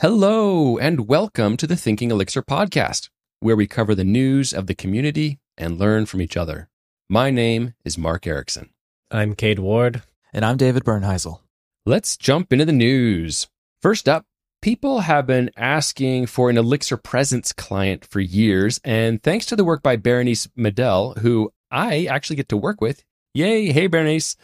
Hello, and welcome to the Thinking Elixir podcast, where we cover the news of the community and learn from each other. My name is Mark Ericksen. I'm Cade Ward. And I'm David Bernheisel. Let's jump into the news. First up, people have been asking for an Elixir Presence client for years, and thanks to the work by Berenice Medell, who I actually get to work with. Yay! Hey, Berenice.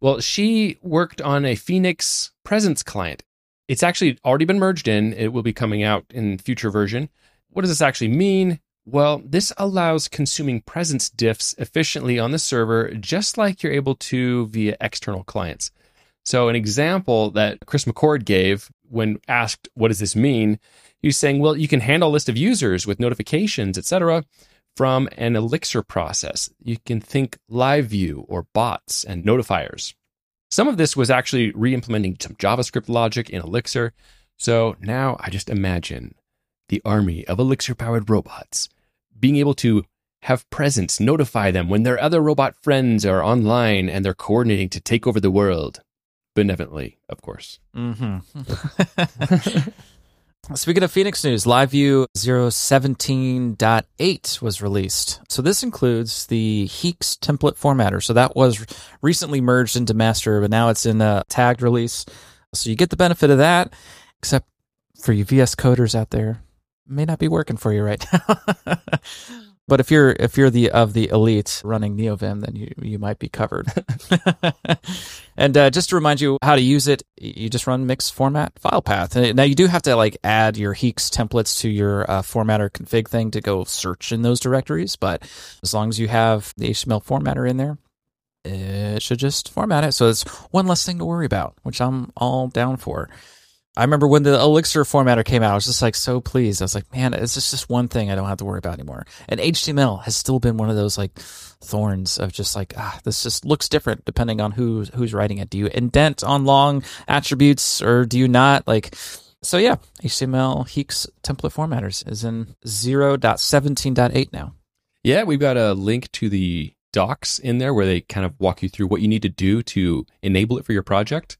Well, she worked on a Phoenix Presence client it's actually already been merged in. It will be coming out in future version. What does this actually mean? Well, this allows consuming presence diffs efficiently on the server, just like you're able to via external clients. So, an example that Chris McCord gave when asked, What does this mean? He's saying, Well, you can handle a list of users with notifications, etc., from an Elixir process. You can think live view or bots and notifiers. Some of this was actually re implementing some JavaScript logic in Elixir. So now I just imagine the army of Elixir powered robots being able to have presence notify them when their other robot friends are online and they're coordinating to take over the world. Benevolently, of course. Mm-hmm. Speaking of Phoenix news, LiveView 017.8 was released. So this includes the HEEx template formatter. So that was recently merged into master, but now it's in a tagged release. So you get the benefit of that, except for you VS coders out there, may not be working for you right now. But if you're if you're the of the elite running NeoVim, then you you might be covered. and uh, just to remind you how to use it, you just run mix format file path. Now you do have to like add your HEEx templates to your uh, formatter config thing to go search in those directories. But as long as you have the HTML formatter in there, it should just format it. So it's one less thing to worry about, which I'm all down for. I remember when the Elixir formatter came out, I was just like so pleased. I was like, man, it's just just one thing I don't have to worry about anymore. And HTML has still been one of those like thorns of just like, ah, this just looks different depending on who who's writing it. Do you indent on long attributes or do you not? Like, so yeah, HTML HEEx template formatters is in 0.17.8 now. Yeah, we've got a link to the docs in there where they kind of walk you through what you need to do to enable it for your project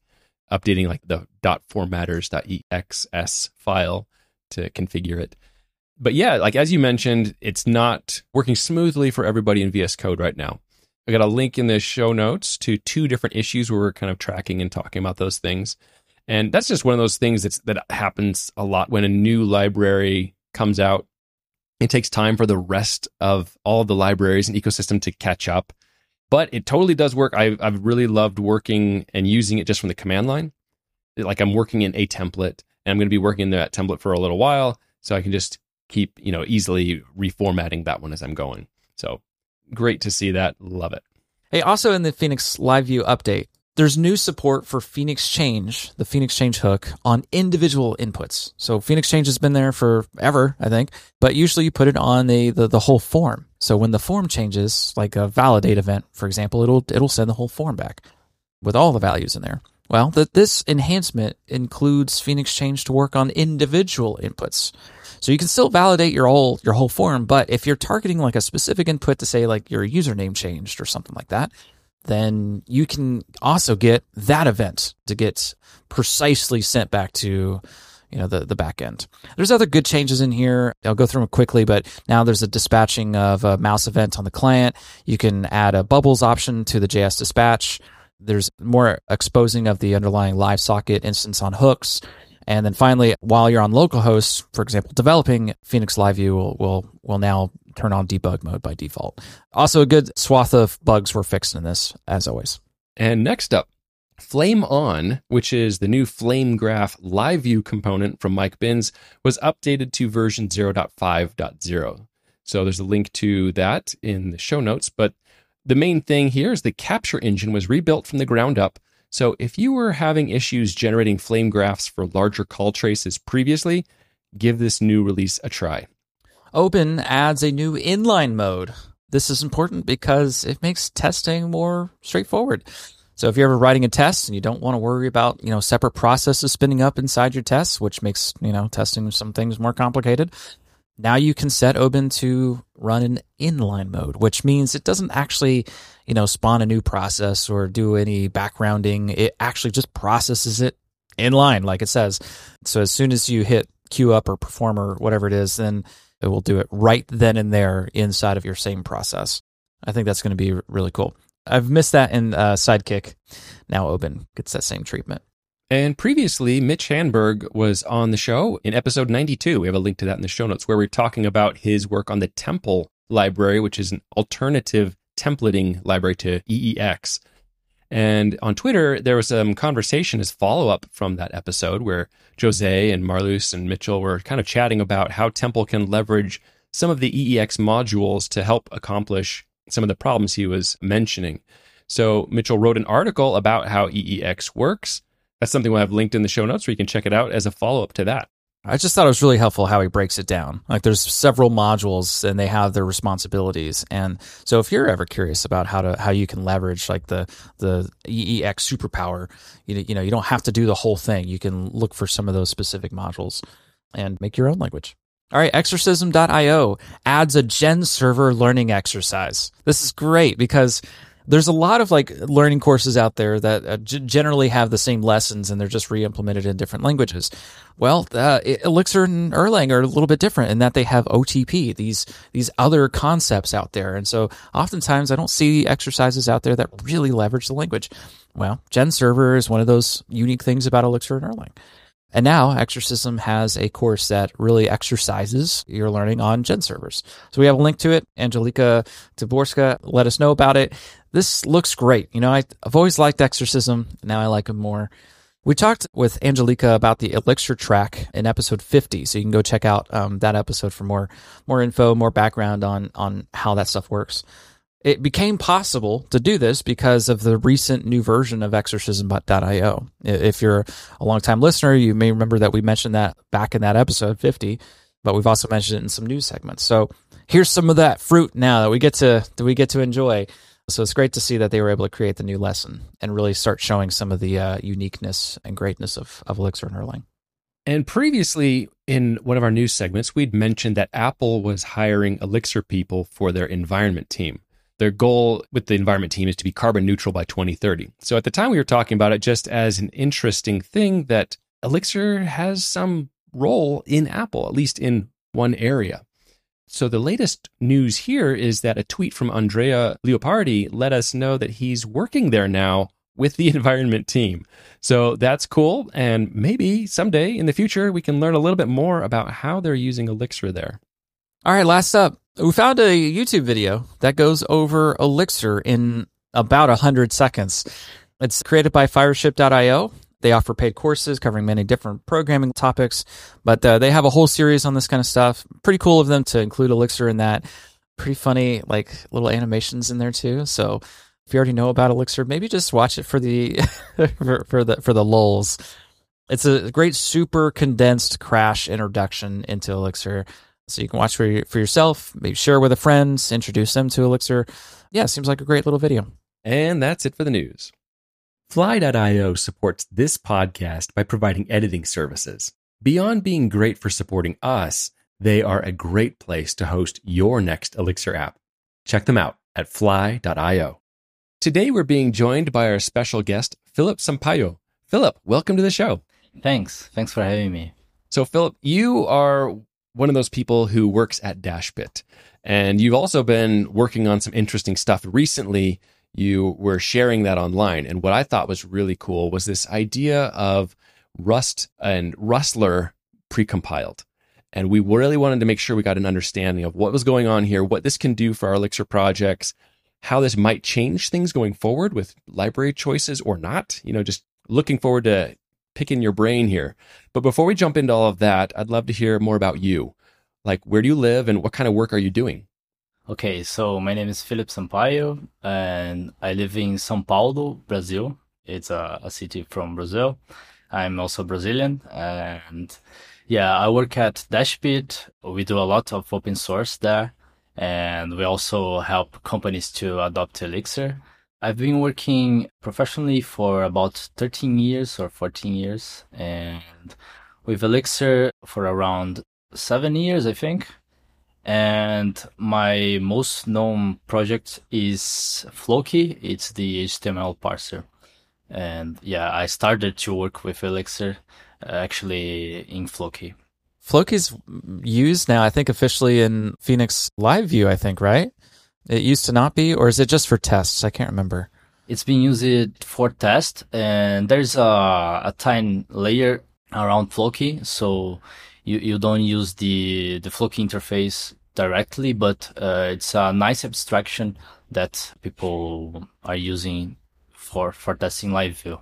updating like the dot .formatters.exs file to configure it. But yeah, like as you mentioned, it's not working smoothly for everybody in VS Code right now. I got a link in the show notes to two different issues where we're kind of tracking and talking about those things. And that's just one of those things that's, that happens a lot when a new library comes out. It takes time for the rest of all of the libraries and ecosystem to catch up but it totally does work. I've, I've really loved working and using it just from the command line. Like I'm working in a template and I'm going to be working in that template for a little while. So I can just keep, you know, easily reformatting that one as I'm going. So great to see that. Love it. Hey, also in the Phoenix Live View update, there's new support for Phoenix Change, the Phoenix Change hook on individual inputs. So Phoenix Change has been there forever, I think, but usually you put it on the, the, the whole form. So when the form changes, like a validate event, for example, it'll it'll send the whole form back with all the values in there. Well, that this enhancement includes Phoenix Change to work on individual inputs. So you can still validate your whole your whole form, but if you're targeting like a specific input to say like your username changed or something like that, then you can also get that event to get precisely sent back to you know the the back end. There's other good changes in here. I'll go through them quickly, but now there's a dispatching of a mouse event on the client. You can add a bubbles option to the JS dispatch. There's more exposing of the underlying live socket instance on hooks. And then finally, while you're on localhost, for example, developing Phoenix Live View will, will, will now turn on debug mode by default. Also, a good swath of bugs were fixed in this, as always. And next up, Flame On, which is the new Flame Graph Live View component from Mike Binns, was updated to version 0.5.0. So there's a link to that in the show notes. But the main thing here is the capture engine was rebuilt from the ground up. So if you were having issues generating flame graphs for larger call traces previously, give this new release a try. Oban adds a new inline mode. This is important because it makes testing more straightforward. So if you're ever writing a test and you don't want to worry about, you know, separate processes spinning up inside your tests, which makes, you know, testing some things more complicated, now you can set Oban to run in inline mode, which means it doesn't actually, you know, spawn a new process or do any backgrounding. It actually just processes it in line, like it says. So as soon as you hit queue up or perform or whatever it is, then it will do it right then and there inside of your same process. I think that's going to be really cool. I've missed that in uh, Sidekiq. Now Oban gets that same treatment. And previously, Mitch Hanberg was on the show in episode 92. We have a link to that in the show notes where we're talking about his work on the Temple library, which is an alternative templating library to EEX. And on Twitter, there was some conversation as follow up from that episode where Jose and Marlus and Mitchell were kind of chatting about how Temple can leverage some of the EEX modules to help accomplish some of the problems he was mentioning. So Mitchell wrote an article about how EEX works. That's something we'll have linked in the show notes where you can check it out as a follow up to that. I just thought it was really helpful how he breaks it down. Like there's several modules and they have their responsibilities. And so if you're ever curious about how to how you can leverage like the the EEX superpower, you, you know, you don't have to do the whole thing. You can look for some of those specific modules and make your own language. All right, exercism.io adds a gen server learning exercise. This is great because there's a lot of like learning courses out there that uh, g- generally have the same lessons and they're just re-implemented in different languages. Well, uh, Elixir and Erlang are a little bit different in that they have OTP, these these other concepts out there, and so oftentimes I don't see exercises out there that really leverage the language. Well, Gen Server is one of those unique things about Elixir and Erlang. And now Exercism has a course that really exercises your learning on Gen servers. So we have a link to it. Angelika Tyborska let us know about it. This looks great. You know, I, have always liked Exercism. Now I like them more. We talked with Angelika about the Elixir track in episode 50, so you can go check out um, that episode for more more info, more background on on how that stuff works. It became possible to do this because of the recent new version of exercism.io. If you're a long-time listener, you may remember that we mentioned that back in that episode 50, but we've also mentioned it in some news segments. So here's some of that fruit now that we get to that we get to enjoy. So it's great to see that they were able to create the new lesson and really start showing some of the uh, uniqueness and greatness of, of Elixir and Erlang. And previously, in one of our news segments, we'd mentioned that Apple was hiring Elixir people for their environment team. Their goal with the environment team is to be carbon neutral by 2030. So at the time we were talking about it just as an interesting thing that Elixir has some role in Apple, at least in one area. So the latest news here is that a tweet from Andrea Leopardi let us know that he's working there now with the environment team. So that's cool. And maybe someday in the future, we can learn a little bit more about how they're using Elixir there. All right, last up, we found a YouTube video that goes over Elixir in about 100 seconds. It's created by Fireship.io. They offer paid courses covering many different programming topics, but uh, they have a whole series on this kind of stuff. Pretty cool of them to include Elixir in that. Pretty funny, like little animations in there too. So if you already know about Elixir, maybe just watch it for the for, for the for the lulls. It's a great super condensed crash introduction into Elixir. So you can watch for, for yourself, maybe share with a friend, introduce them to Elixir. Yeah, seems like a great little video. And that's it for the news. Fly.io supports this podcast by providing editing services. Beyond being great for supporting us, they are a great place to host your next Elixir app. Check them out at fly.io. Today we're being joined by our special guest, Philip Sampaio. Philip, welcome to the show. Thanks. Thanks for having me. So, Philip, you are one of those people who works at Dashbit. And you've also been working on some interesting stuff recently. You were sharing that online. And what I thought was really cool was this idea of Rust and Rustler precompiled. And we really wanted to make sure we got an understanding of what was going on here, what this can do for our Elixir projects, how this might change things going forward with library choices or not. You know, just looking forward to picking your brain here. But before we jump into all of that, I'd love to hear more about you. Like, where do you live and what kind of work are you doing? Okay, so my name is Philip Sampaio and I live in São Paulo, Brazil. It's a, a city from Brazil. I'm also Brazilian and yeah, I work at Dashbit. We do a lot of open source there and we also help companies to adopt Elixir. I've been working professionally for about 13 years or 14 years and with Elixir for around seven years, I think. And my most known project is Floki. It's the HTML parser. And yeah, I started to work with Elixir uh, actually in Floki. Floki's used now, I think, officially in Phoenix Live View, I think, right? It used to not be, or is it just for tests? I can't remember. It's been used for test, and there's a, a tiny layer around Floki, so you, you don't use the, the Floki interface directly, but uh, it's a nice abstraction that people are using for, for testing live view.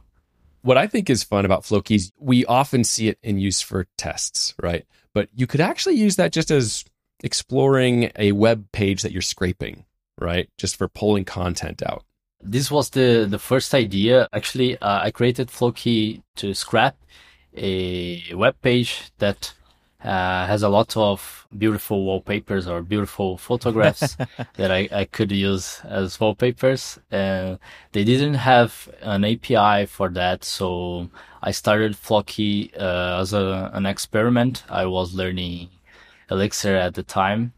What I think is fun about Floki is we often see it in use for tests, right? But you could actually use that just as exploring a web page that you're scraping, right? Just for pulling content out. This was the, the first idea. Actually, uh, I created Floki to scrap a web page that uh, has a lot of beautiful wallpapers or beautiful photographs that I, I could use as wallpapers. And they didn't have an API for that. So I started Floki uh, as a, an experiment. I was learning Elixir at the time.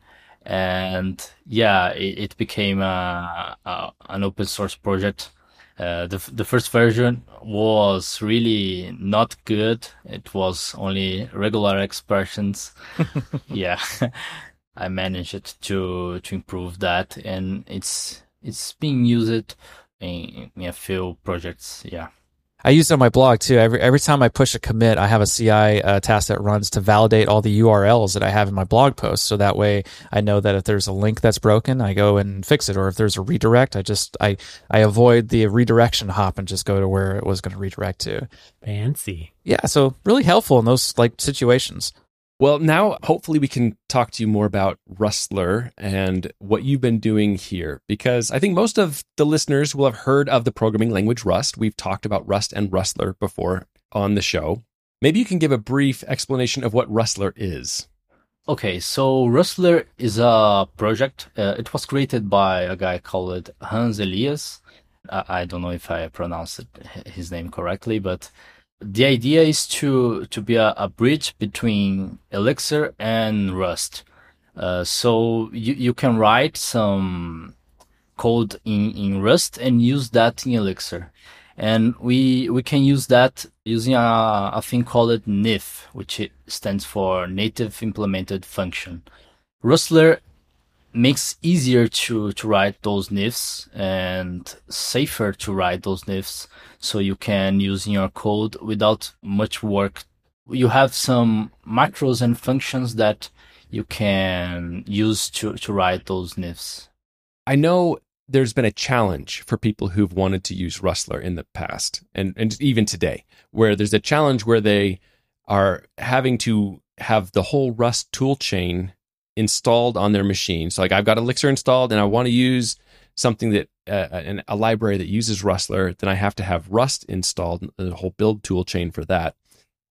And yeah, it, it became a, a, an open source project uh, the the first version was really not good. It was only regular expressions. yeah, I managed to to improve that, and it's it's being used in, in a few projects. Yeah. I use it on my blog too. Every every time I push a commit, I have a CI uh, task that runs to validate all the URLs that I have in my blog post. So that way, I know that if there's a link that's broken, I go and fix it, or if there's a redirect, I just I I avoid the redirection hop and just go to where it was going to redirect to. Fancy. Yeah, so really helpful in those like situations. Well, now hopefully we can talk to you more about Rustler and what you've been doing here, because I think most of the listeners will have heard of the programming language Rust. We've talked about Rust and Rustler before on the show. Maybe you can give a brief explanation of what Rustler is. Okay, so Rustler is a project. Uh, it was created by a guy called Hans Elias. I, I don't know if I pronounced his name correctly, but the idea is to to be a, a bridge between Elixir and Rust. Uh, so you you can write some code in in Rust and use that in Elixir, and we we can use that using a, a thing called NIF, which stands for Native Implemented Function. Rustler makes easier to to write those NIFs and safer to write those NIFs so you can use in your code without much work. You have some macros and functions that you can use to, to write those NIFs. I know there's been a challenge for people who've wanted to use Rustler in the past and, and even today, where there's a challenge where they are having to have the whole Rust toolchain installed on their machine. So like I've got Elixir installed and I want to use something that uh, an, a library that uses Rustler, then I have to have Rust installed, the whole build tool chain for that.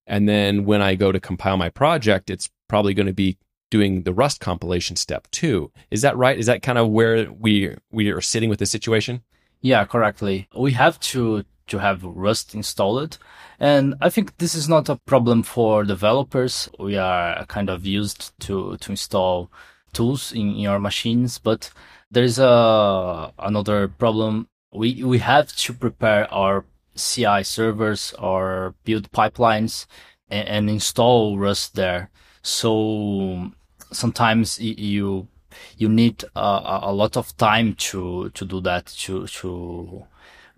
And then when I go to compile my project, it's probably going to be doing the Rust compilation step too. Is that right? Is that kind of where we we are sitting with the situation? Yeah, correctly. We have to to have Rust installed. And I think this is not a problem for developers. We are kind of used to, to install tools in, in our machines, but there's a, another problem. We, we have to prepare our CI servers or build pipelines and, and install Rust there. So sometimes you, you need a, a lot of time to, to do that, to, to,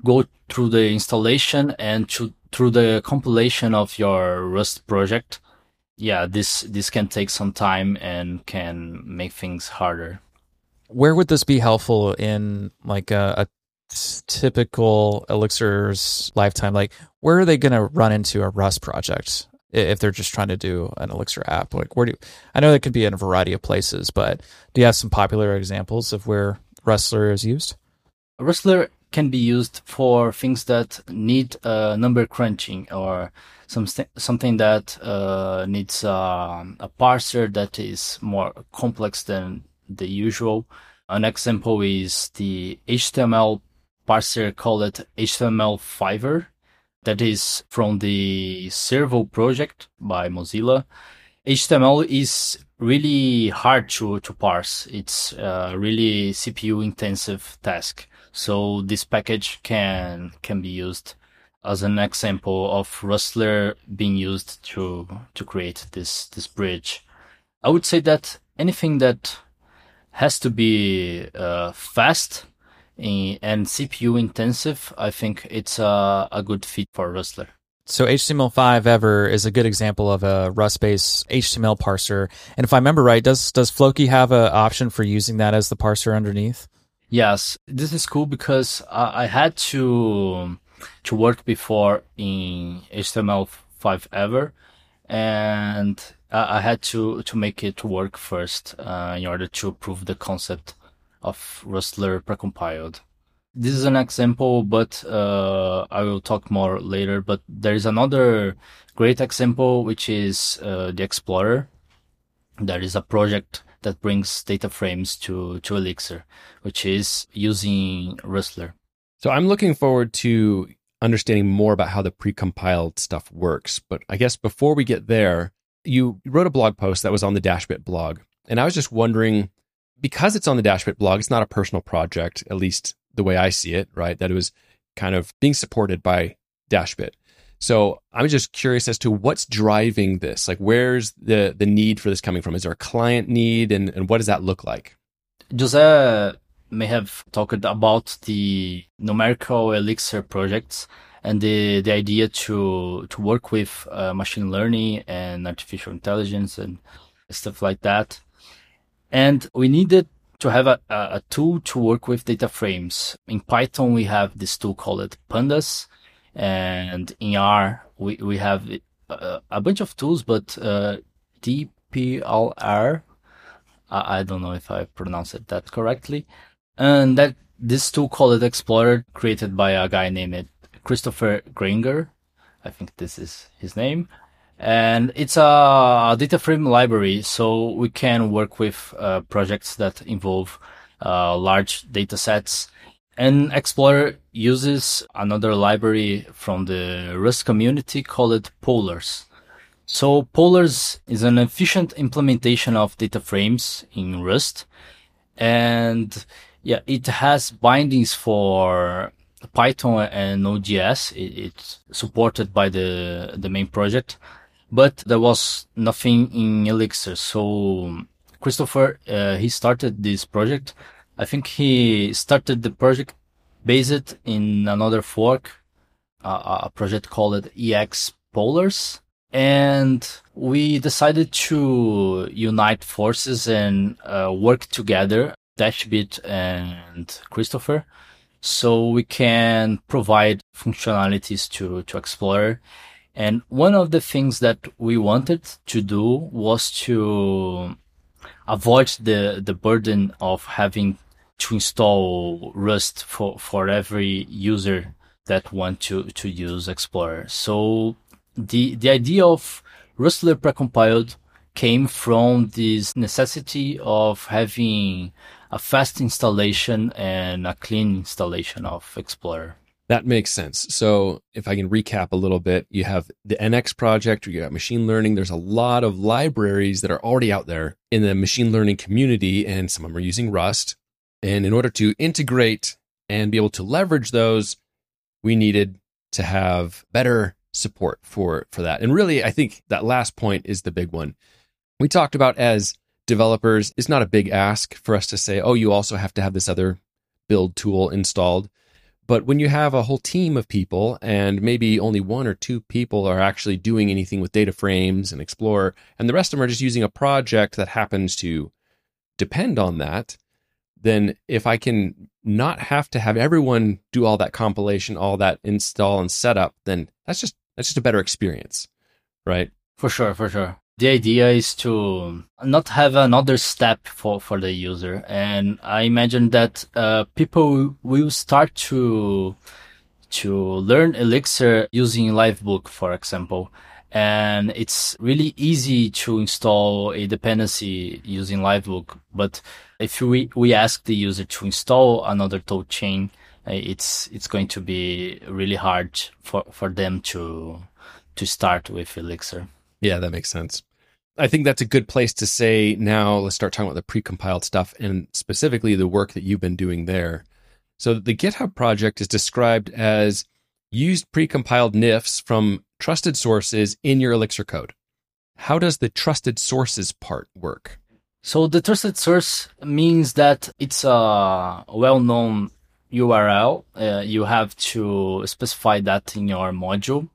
go through the installation and to, through the compilation of your Rust project. Yeah, this this can take some time and can make things harder. Where would this be helpful in like a, a typical Elixir's lifetime? Like, where are they going to run into a Rust project if they're just trying to do an Elixir app? Like, where do you, I know it could be in a variety of places, but do you have some popular examples of where Rustler is used? Rustler can be used for things that need uh, number crunching or some something that uh, needs uh, a parser that is more complex than the usual. An example is the HTML parser called html5ever that is from the Servo project by Mozilla. HTML is really hard to, to parse. It's a really CPU intensive task. So this package can can be used as an example of Rustler being used to to create this this bridge. I would say that anything that has to be uh, fast and CPU intensive, I think it's a, a good fit for Rustler. So html5ever is a good example of a Rust-based HTML parser. And if I remember right, does does Floki have an option for using that as the parser underneath? Yes, this is cool because I, I had to to work before in html5ever, and I had to to make it work first uh, in order to prove the concept of Rustler precompiled. This is an example, but uh, I will talk more later. But there is another great example, which is uh, the Explorer. There is a project that brings data frames to, to Elixir, which is using Rustler. So I'm looking forward to understanding more about how the precompiled stuff works. But I guess before we get there, you wrote a blog post that was on the Dashbit blog. And I was just wondering because it's on the Dashbit blog, it's not a personal project, at least the way I see it, right? That it was kind of being supported by Dashbit. So I'm just curious as to what's driving this. Like, where's the the need for this coming from? Is there a client need, and, and what does that look like? Jose may have talked about the numerical elixir projects and the the idea to to work with uh, machine learning and artificial intelligence and stuff like that. And we needed to have a, a tool to work with data frames. In Python, we have this tool called Pandas. And in R, we, we have a, a bunch of tools, but uh, dplyr, I, I don't know if I pronounced it that correctly. And that this tool called Explorer, created by a guy named Christopher Grainger. I think this is his name and it's a data frame library so we can work with uh, projects that involve uh, large data sets and explorer uses another library from the rust community called polars so polars is an efficient implementation of data frames in rust and yeah it has bindings for python and node.js it's supported by the the main project but there was nothing in Elixir. So Christopher, uh, he started this project. I think he started the project based in another fork, uh, a project called EX Polars. And we decided to unite forces and uh, work together, Dashbit and Christopher, so we can provide functionalities to, to Explorer and one of the things that we wanted to do was to avoid the, the burden of having to install Rust for, for every user that want to, to use Explorer. So the, the idea of Rustler precompiled came from this necessity of having a fast installation and a clean installation of Explorer. That makes sense. So, if I can recap a little bit, you have the NX project, you got machine learning. There's a lot of libraries that are already out there in the machine learning community, and some of them are using Rust. And in order to integrate and be able to leverage those, we needed to have better support for, for that. And really, I think that last point is the big one. We talked about as developers, it's not a big ask for us to say, oh, you also have to have this other build tool installed but when you have a whole team of people and maybe only one or two people are actually doing anything with data frames and Explorer, and the rest of them are just using a project that happens to depend on that, then if I can not have to have everyone do all that compilation, all that install and setup, then that's just that's just a better experience, right? For sure, for sure the idea is to not have another step for, for the user. And I imagine that uh, people will start to to learn Elixir using Livebook, for example. And it's really easy to install a dependency using Livebook. But if we, we ask the user to install another tool chain, uh, it's it's going to be really hard for, for them to to start with Elixir. Yeah, that makes sense. I think that's a good place to say now let's start talking about the precompiled stuff and specifically the work that you've been doing there. So the GitHub project is described as used precompiled NIFs from trusted sources in your Elixir code. How does the trusted sources part work? So the trusted source means that it's a well-known URL. Uh, you have to specify that in your module,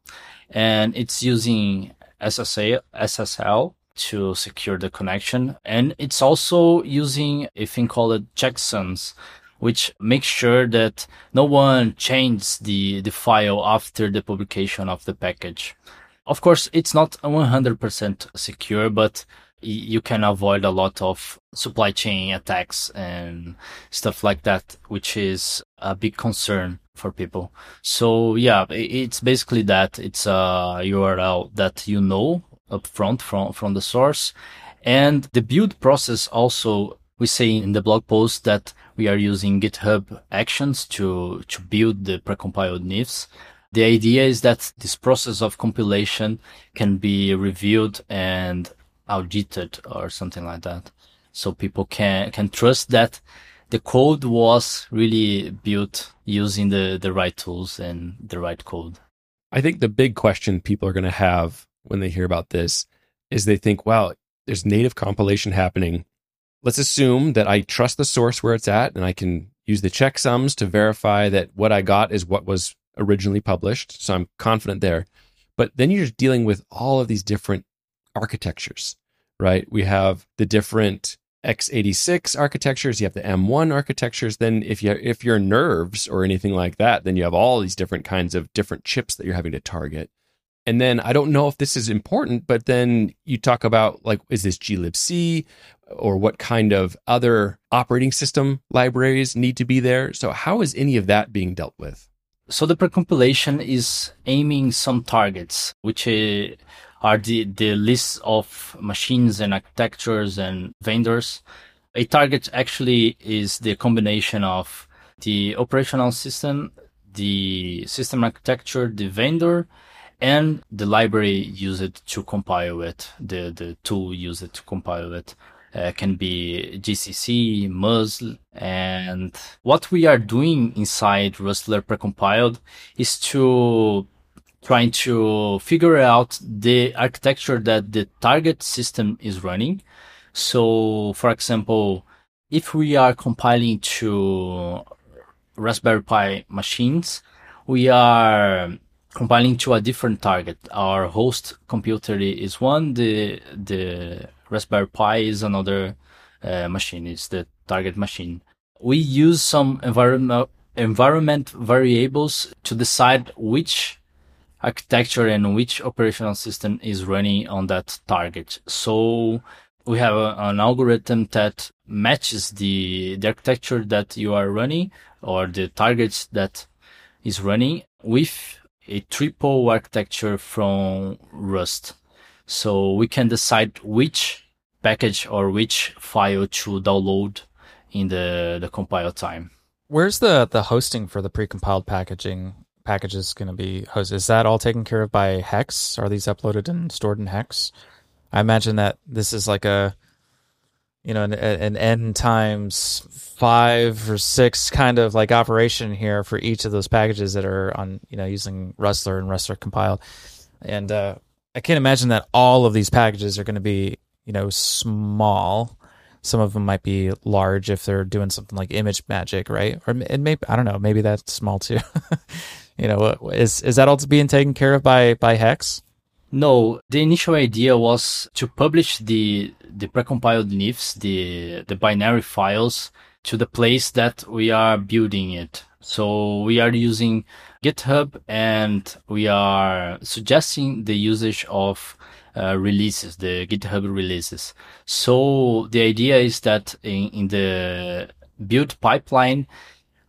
and it's using SSL, SSL to secure the connection, and it's also using a thing called checksums, which makes sure that no one changes the the file after the publication of the package. Of course, it's not 100% secure, but you can avoid a lot of supply chain attacks and stuff like that, which is a big concern for people. So yeah, it's basically that. It's a URL that you know upfront from, from the source. And the build process also, we say in the blog post that we are using GitHub actions to, to build the precompiled NIFs. The idea is that this process of compilation can be reviewed and audited or something like that. So people can, can trust that the code was really built using the, the right tools and the right code. I think the big question people are going to have when they hear about this is they think, wow, there's native compilation happening. Let's assume that I trust the source where it's at and I can use the checksums to verify that what I got is what was originally published. So I'm confident there. But then you're just dealing with all of these different architectures right? We have the different x86 architectures, you have the M1 architectures. Then if you if you're nerves or anything like that, then you have all these different kinds of different chips that you're having to target. And then I don't know if this is important, but then you talk about like is this glibc or what kind of other operating system libraries need to be there? So how is any of that being dealt with? So the precompilation is aiming some targets, which are the, the list of machines and architectures and vendors. A target actually is the combination of the operational system, the system architecture, the vendor, and the library used to compile it, the, the tool used to compile it. Uh, can be GCC, Musl, and what we are doing inside Rustler precompiled is to trying to figure out the architecture that the target system is running. So, for example, if we are compiling to Raspberry Pi machines, we are compiling to a different target. Our host computer is one, the, the Raspberry Pi is another uh, machine, it's the target machine. We use some environment, environment variables to decide which architecture and which operational system is running on that target. So we have a, an algorithm that matches the, the architecture that you are running or the targets that is running with a triple architecture from Rust. So we can decide which package or which file to download in the, the compile time. Where's the, the hosting for the precompiled packaging packages going to be hosted? Is that all taken care of by Hex? Are these uploaded and stored in Hex? I imagine that this is like a, you know, an, an n times five or six kind of like operation here for each of those packages that are on, you know, using Rustler and Rustler compiled. And uh, I can't imagine that all of these packages are going to be, you know, small. Some of them might be large if they're doing something like ImageMagick, right? Or and maybe I don't know, maybe that's small too. you know, is is that also being taken care of by by Hex? No, the initial idea was to publish the the precompiled NIFs, the the binary files, to the place that we are building it. So we are using GitHub and we are suggesting the usage of uh, releases, the GitHub releases. So the idea is that in, in the build pipeline,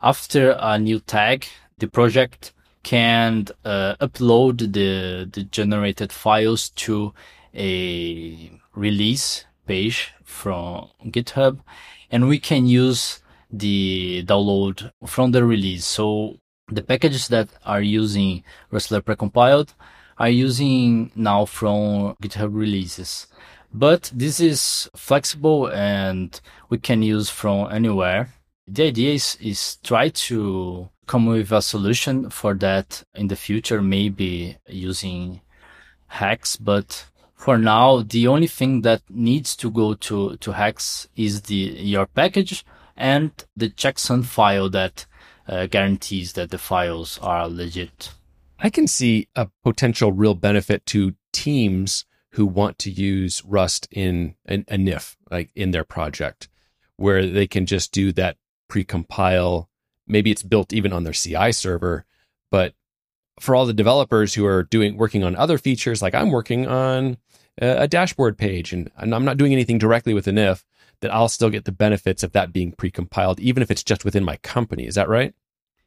after a new tag, the project can uh, upload the the generated files to a release page from GitHub, and we can use the download from the release. So the packages that are using Rustler precompiled are using now from GitHub releases. But this is flexible and we can use from anywhere. The idea is, is try to come with a solution for that in the future, maybe using Hex, but for now, the only thing that needs to go to, to Hex is the your package and the checksum file that uh, guarantees that the files are legit. I can see a potential real benefit to teams who want to use Rust in a, a NIF, like in their project, where they can just do that pre-compile. Maybe it's built even on their CI server, but for all the developers who are doing working on other features, like I'm working on a, a dashboard page and, and I'm not doing anything directly with a NIF, that I'll still get the benefits of that being pre-compiled, even if it's just within my company. Is that right?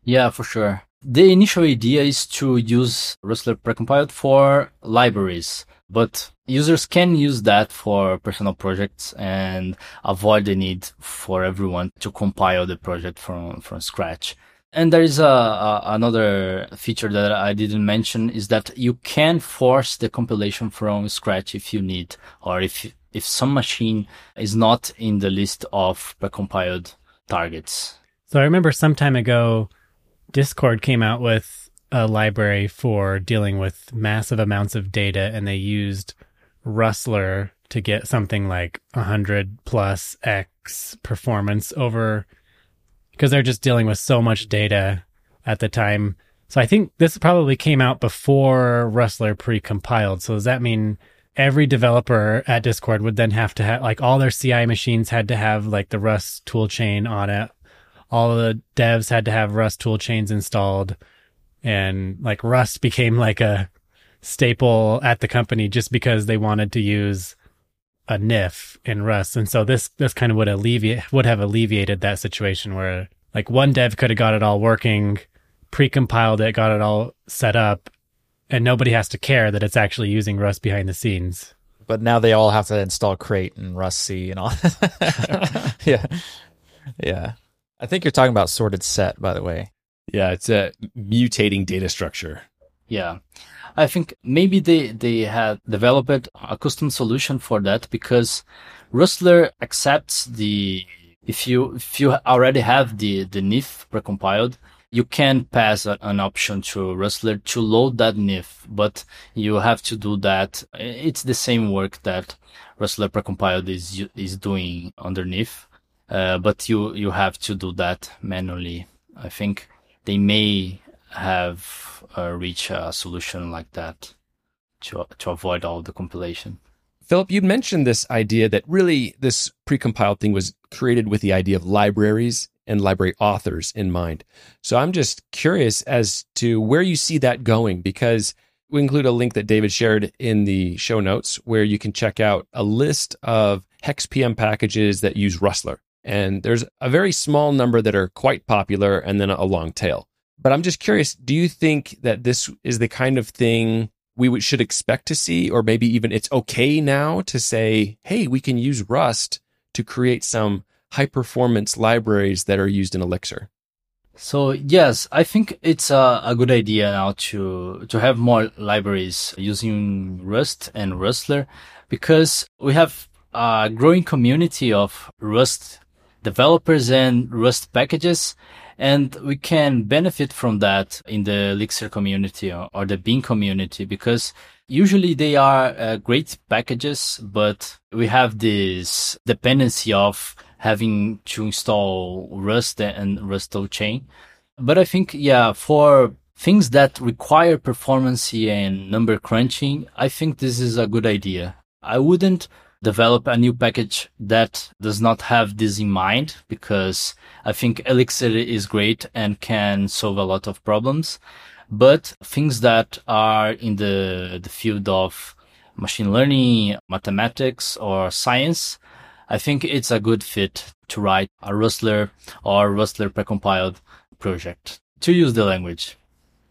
Yeah, for sure. The initial idea is to use Rustler precompiled for libraries, but users can use that for personal projects and avoid the need for everyone to compile the project from, from scratch. And there is a, a, another feature that I didn't mention is that you can force the compilation from scratch if you need, or if if some machine is not in the list of precompiled targets. So I remember some time ago Discord came out with a library for dealing with massive amounts of data, and they used Rustler to get something like 100 plus X performance over because they're just dealing with so much data at the time. So I think this probably came out before Rustler pre-compiled. So does that mean every developer at Discord would then have to have like all their CI machines had to have like the Rust toolchain on it all the devs had to have Rust tool chains installed and like Rust became like a staple at the company just because they wanted to use a NIF in Rust. And so this this kind of would alleviate would have alleviated that situation where like one dev could have got it all working, pre-compiled it, got it all set up, and nobody has to care that it's actually using Rust behind the scenes. But now they all have to install crate and Rust C and all. yeah. Yeah. I think you're talking about sorted set, by the way. Yeah, it's a mutating data structure. Yeah. I think maybe they, they had developed a custom solution for that because Rustler accepts the, if you, if you already have the, the NIF precompiled, you can pass a, an option to Rustler to load that NIF, but you have to do that. It's the same work that Rustler precompiled is, is doing underneath. Uh, but you you have to do that manually. I think they may have uh, reached a solution like that to to avoid all the compilation. Philip, you mentioned this idea that really this precompiled thing was created with the idea of libraries and library authors in mind. So I'm just curious as to where you see that going because we include a link that David shared in the show notes where you can check out a list of HexPM packages that use Rustler. And there's a very small number that are quite popular and then a long tail. But I'm just curious, do you think that this is the kind of thing we should expect to see, or maybe even it's okay now to say, hey, we can use Rust to create some high performance libraries that are used in Elixir? So yes, I think it's a, a, good idea now to to have more libraries using Rust and Rustler because we have a growing community of Rust developers and Rust packages. And we can benefit from that in the Elixir community or, the BEAM community because usually they are uh, great packages, but we have this dependency of having to install Rust and Rust toolchain. But I think, yeah, for things that require performance and number crunching, I think this is a good idea. I wouldn't develop a new package that does not have this in mind because I think Elixir is great and can solve a lot of problems. But things that are in the, the field of machine learning, mathematics, or science, I think it's a good fit to write a Rustler or Rustler precompiled project to use the language.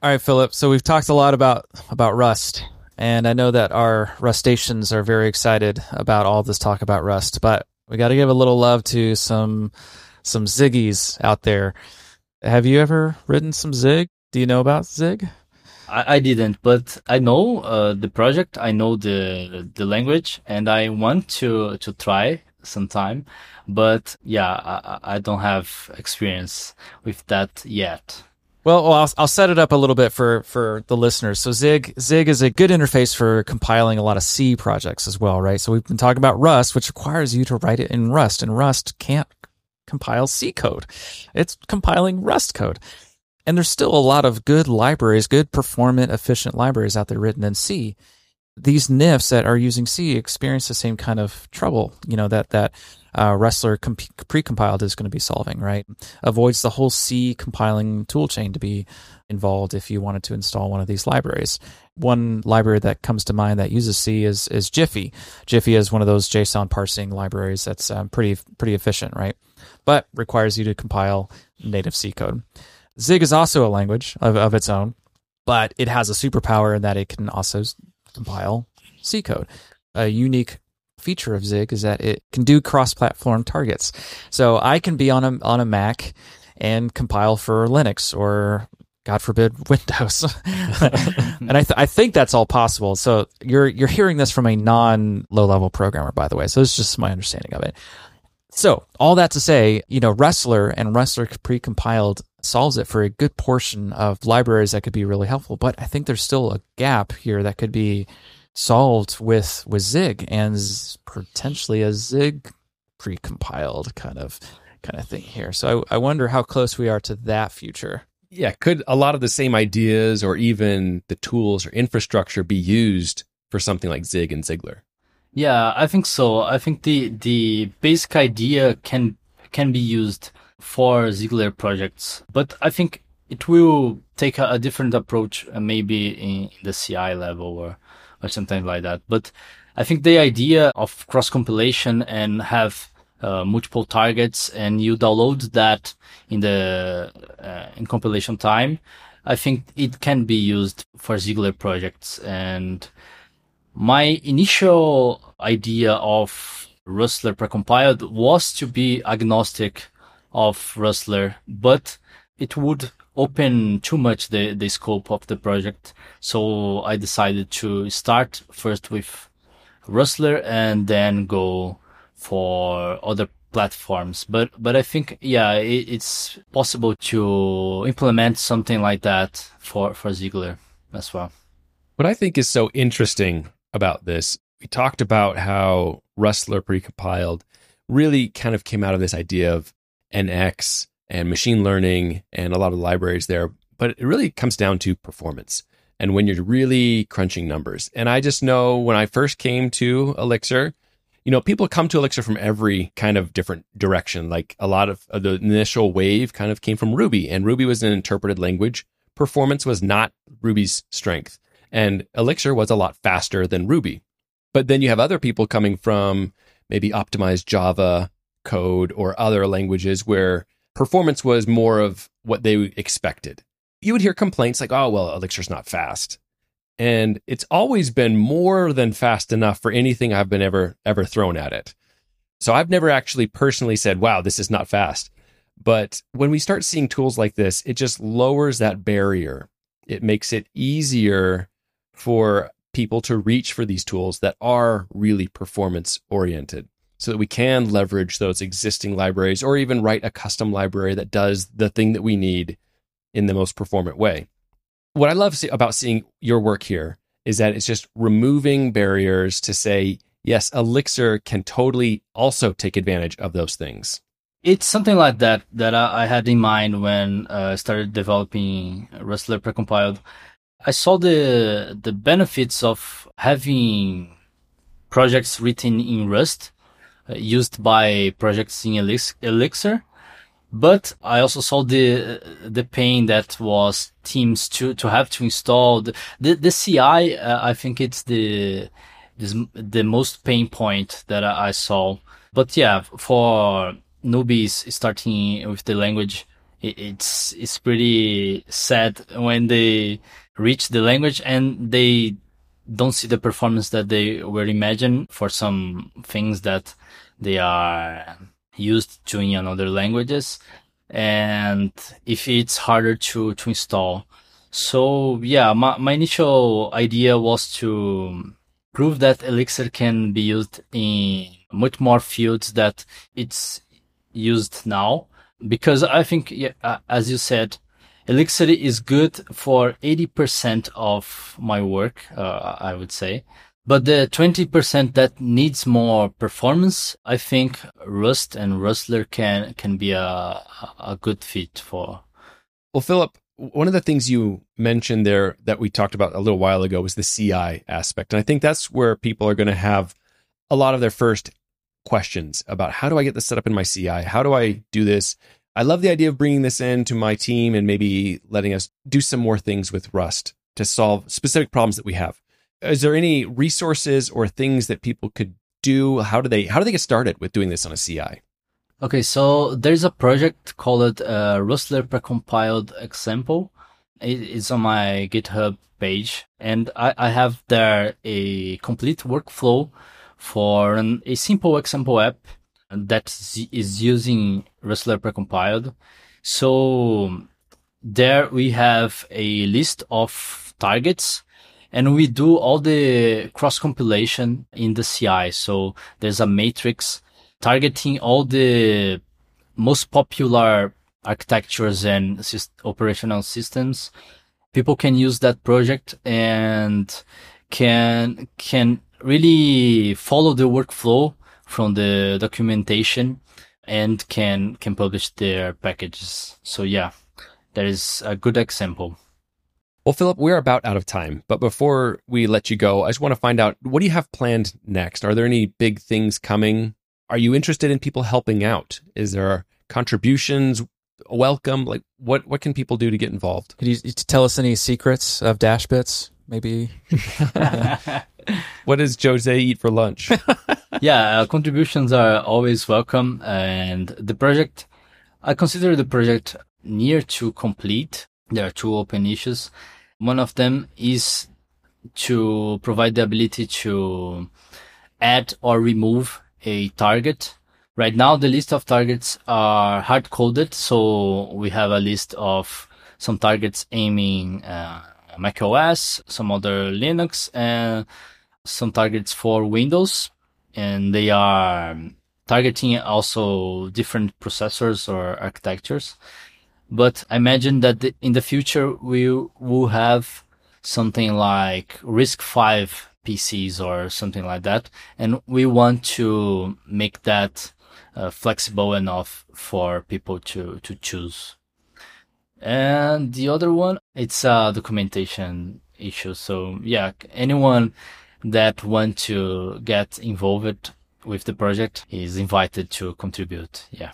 All right, Philip. So we've talked a lot about about Rust. And I know that our Rustaceans are very excited about all this talk about Rust, but we got to give a little love to some some Ziggies out there. Have you ever written some Zig? Do you know about Zig? I, I didn't, but I know uh, the project. I know the the language, and I want to to try sometime. But yeah, I, I don't have experience with that yet. Well, I'll, I'll set it up a little bit for, for the listeners. So Zig, Zig is a good interface for compiling a lot of C projects as well, right? So we've been talking about Rust, which requires you to write it in Rust, and Rust can't compile C code. It's compiling Rust code. And there's still a lot of good libraries, good performant, efficient libraries out there written in C. These NIFs that are using C experience the same kind of trouble, you know, that, that uh, Rustler comp- precompiled is going to be solving, right? Avoids the whole C compiling toolchain to be involved if you wanted to install one of these libraries. One library that comes to mind that uses C is is Jiffy. Jiffy is one of those JSON parsing libraries that's um, pretty pretty efficient, right? But requires you to compile native C code. Zig is also a language of, of its own, but it has a superpower in that it can also compile C code. A unique feature of Zig is that it can do cross-platform targets. So I can be on a on a Mac and compile for Linux or God forbid Windows. and I th- I think that's all possible. So you're you're hearing this from a non low level programmer, by the way. So it's just my understanding of it. So all that to say, you know, Rustler and Rustler precompiled solves it for a good portion of libraries that could be really helpful. But I think there's still a gap here that could be solved with with Zig and potentially a Zig precompiled kind of kind of thing here. So I, I wonder how close we are to that future. Yeah, could a lot of the same ideas or even the tools or infrastructure be used for something like Zig and Zigler? Yeah, I think so. I think the the basic idea can can be used for Zigler projects, but I think it will take a, a different approach, uh, maybe in, in the CI level or or something like that. But I think the idea of cross compilation and have uh, multiple targets and you download that in the uh, in compilation time, I think it can be used for Zigler projects. And my initial idea of Rustler precompiled was to be agnostic of Rustler, but it would open too much the, the scope of the project. So I decided to start first with Rustler and then go for other platforms. But, but I think, yeah, it, it's possible to implement something like that for, for Zigler as well. What I think is so interesting about this, we talked about how Rustler precompiled really kind of came out of this idea of NX and machine learning and a lot of the libraries there. But it really comes down to performance and when you're really crunching numbers. And I just know when I first came to Elixir, you know, people come to Elixir from every kind of different direction. Like a lot of, uh, the initial wave kind of came from Ruby, and Ruby was an interpreted language. Performance was not Ruby's strength, and Elixir was a lot faster than Ruby. But then you have other people coming from maybe optimized Java code or other languages where performance was more of what they expected. You would hear complaints like, oh, well, Elixir's not fast. And it's always been more than fast enough for anything I've been ever, ever thrown at it. So I've never actually personally said, wow, this is not fast. But when we start seeing tools like this, it just lowers that barrier. It makes it easier for people to reach for these tools that are really performance oriented so that we can leverage those existing libraries or even write a custom library that does the thing that we need in the most performant way. What I love about seeing your work here is that it's just removing barriers to say, yes, Elixir can totally also take advantage of those things. It's something like that that I, had in mind when uh, I started developing Rustler precompiled. I saw the the benefits of having projects written in Rust used by projects in Elixir. But I also saw the the pain that was teams to to have to install the the, the CI. Uh, I think it's the this, the most pain point that I, I saw. But yeah, for newbies starting with the language, it, it's it's pretty sad when they reach the language and they don't see the performance that they were imagined for some things that they are used to in other languages and if it's harder to, to install. So yeah, my, my initial idea was to prove that Elixir can be used in much more fields that it's used now. Because I think, yeah, as you said, Elixir is good for 80% of my work, uh, I would say. But the 20% that needs more performance, I think Rust and Rustler can, can be a, a good fit for. Well, Philip, one of the things you mentioned there that we talked about a little while ago was the CI aspect. And I think that's where people are going to have a lot of their first questions about how do I get this set up in my CI? How do I do this? I love the idea of bringing this into my team and maybe letting us do some more things with Rust to solve specific problems that we have. Is there any resources or things that people could do? How do they how do they get started with doing this on a CI? Okay, so there's a project called uh, Rustler precompiled example. It is on my GitHub page, and I, I have there a complete workflow for an, a simple example app that is using Rustler precompiled. So there we have a list of targets and we do all the cross compilation in the CI. So there's a matrix targeting all the most popular architectures and operational systems. People can use that project and can, can really follow the workflow from the documentation and can can publish their packages. So yeah, that is a good example. Well, Philip, we're about out of time, but before we let you go, I just want to find out what do you have planned next? Are there any big things coming? Are you interested in people helping out? Is there contributions welcome? Like what what can people do to get involved? Could you tell us any secrets of Dashbits? Maybe. what does Jose eat for lunch? yeah, uh, contributions are always welcome. And the project, I consider the project near to complete. There are two open issues. One of them is to provide the ability to add or remove a target. Right now, the list of targets are hard coded. So we have a list of some targets aiming, uh, Mac OS, some other Linux, and some targets for Windows. And they are targeting also different processors or architectures. But I imagine that in the future we will have something like RISC-V PCs or something like that. And we want to make that uh, flexible enough for people to, to choose. And the other one, it's a documentation issue. So yeah, anyone that want to get involved with the project is invited to contribute. Yeah.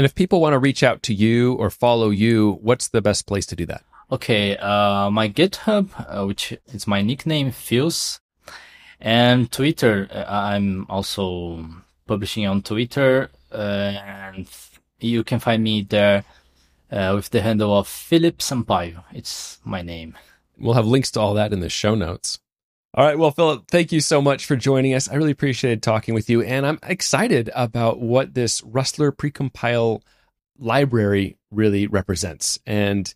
And if people want to reach out to you or follow you, what's the best place to do that? Okay, uh, my GitHub, uh, which is my nickname, Feels, and Twitter. Uh, I'm also publishing on Twitter, uh, and you can find me there uh, with the handle of Philip Sampaio. It's my name. We'll have links to all that in the show notes. All right. Well, Philip, thank you so much for joining us. I really appreciated talking with you. And I'm excited about what this Rustler precompile library really represents. And,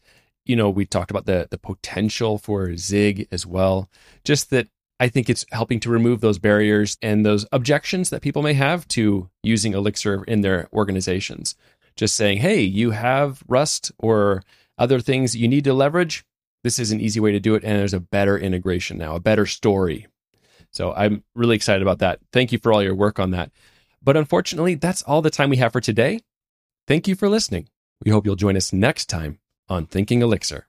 you know, we talked about the, the potential for Zig as well. Just that I think it's helping to remove those barriers and those objections that people may have to using Elixir in their organizations just saying, hey, you have Rust or other things you need to leverage. This is an easy way to do it. And there's a better integration now, a better story. So I'm really excited about that. Thank you for all your work on that. But unfortunately, that's all the time we have for today. Thank you for listening. We hope you'll join us next time on Thinking Elixir.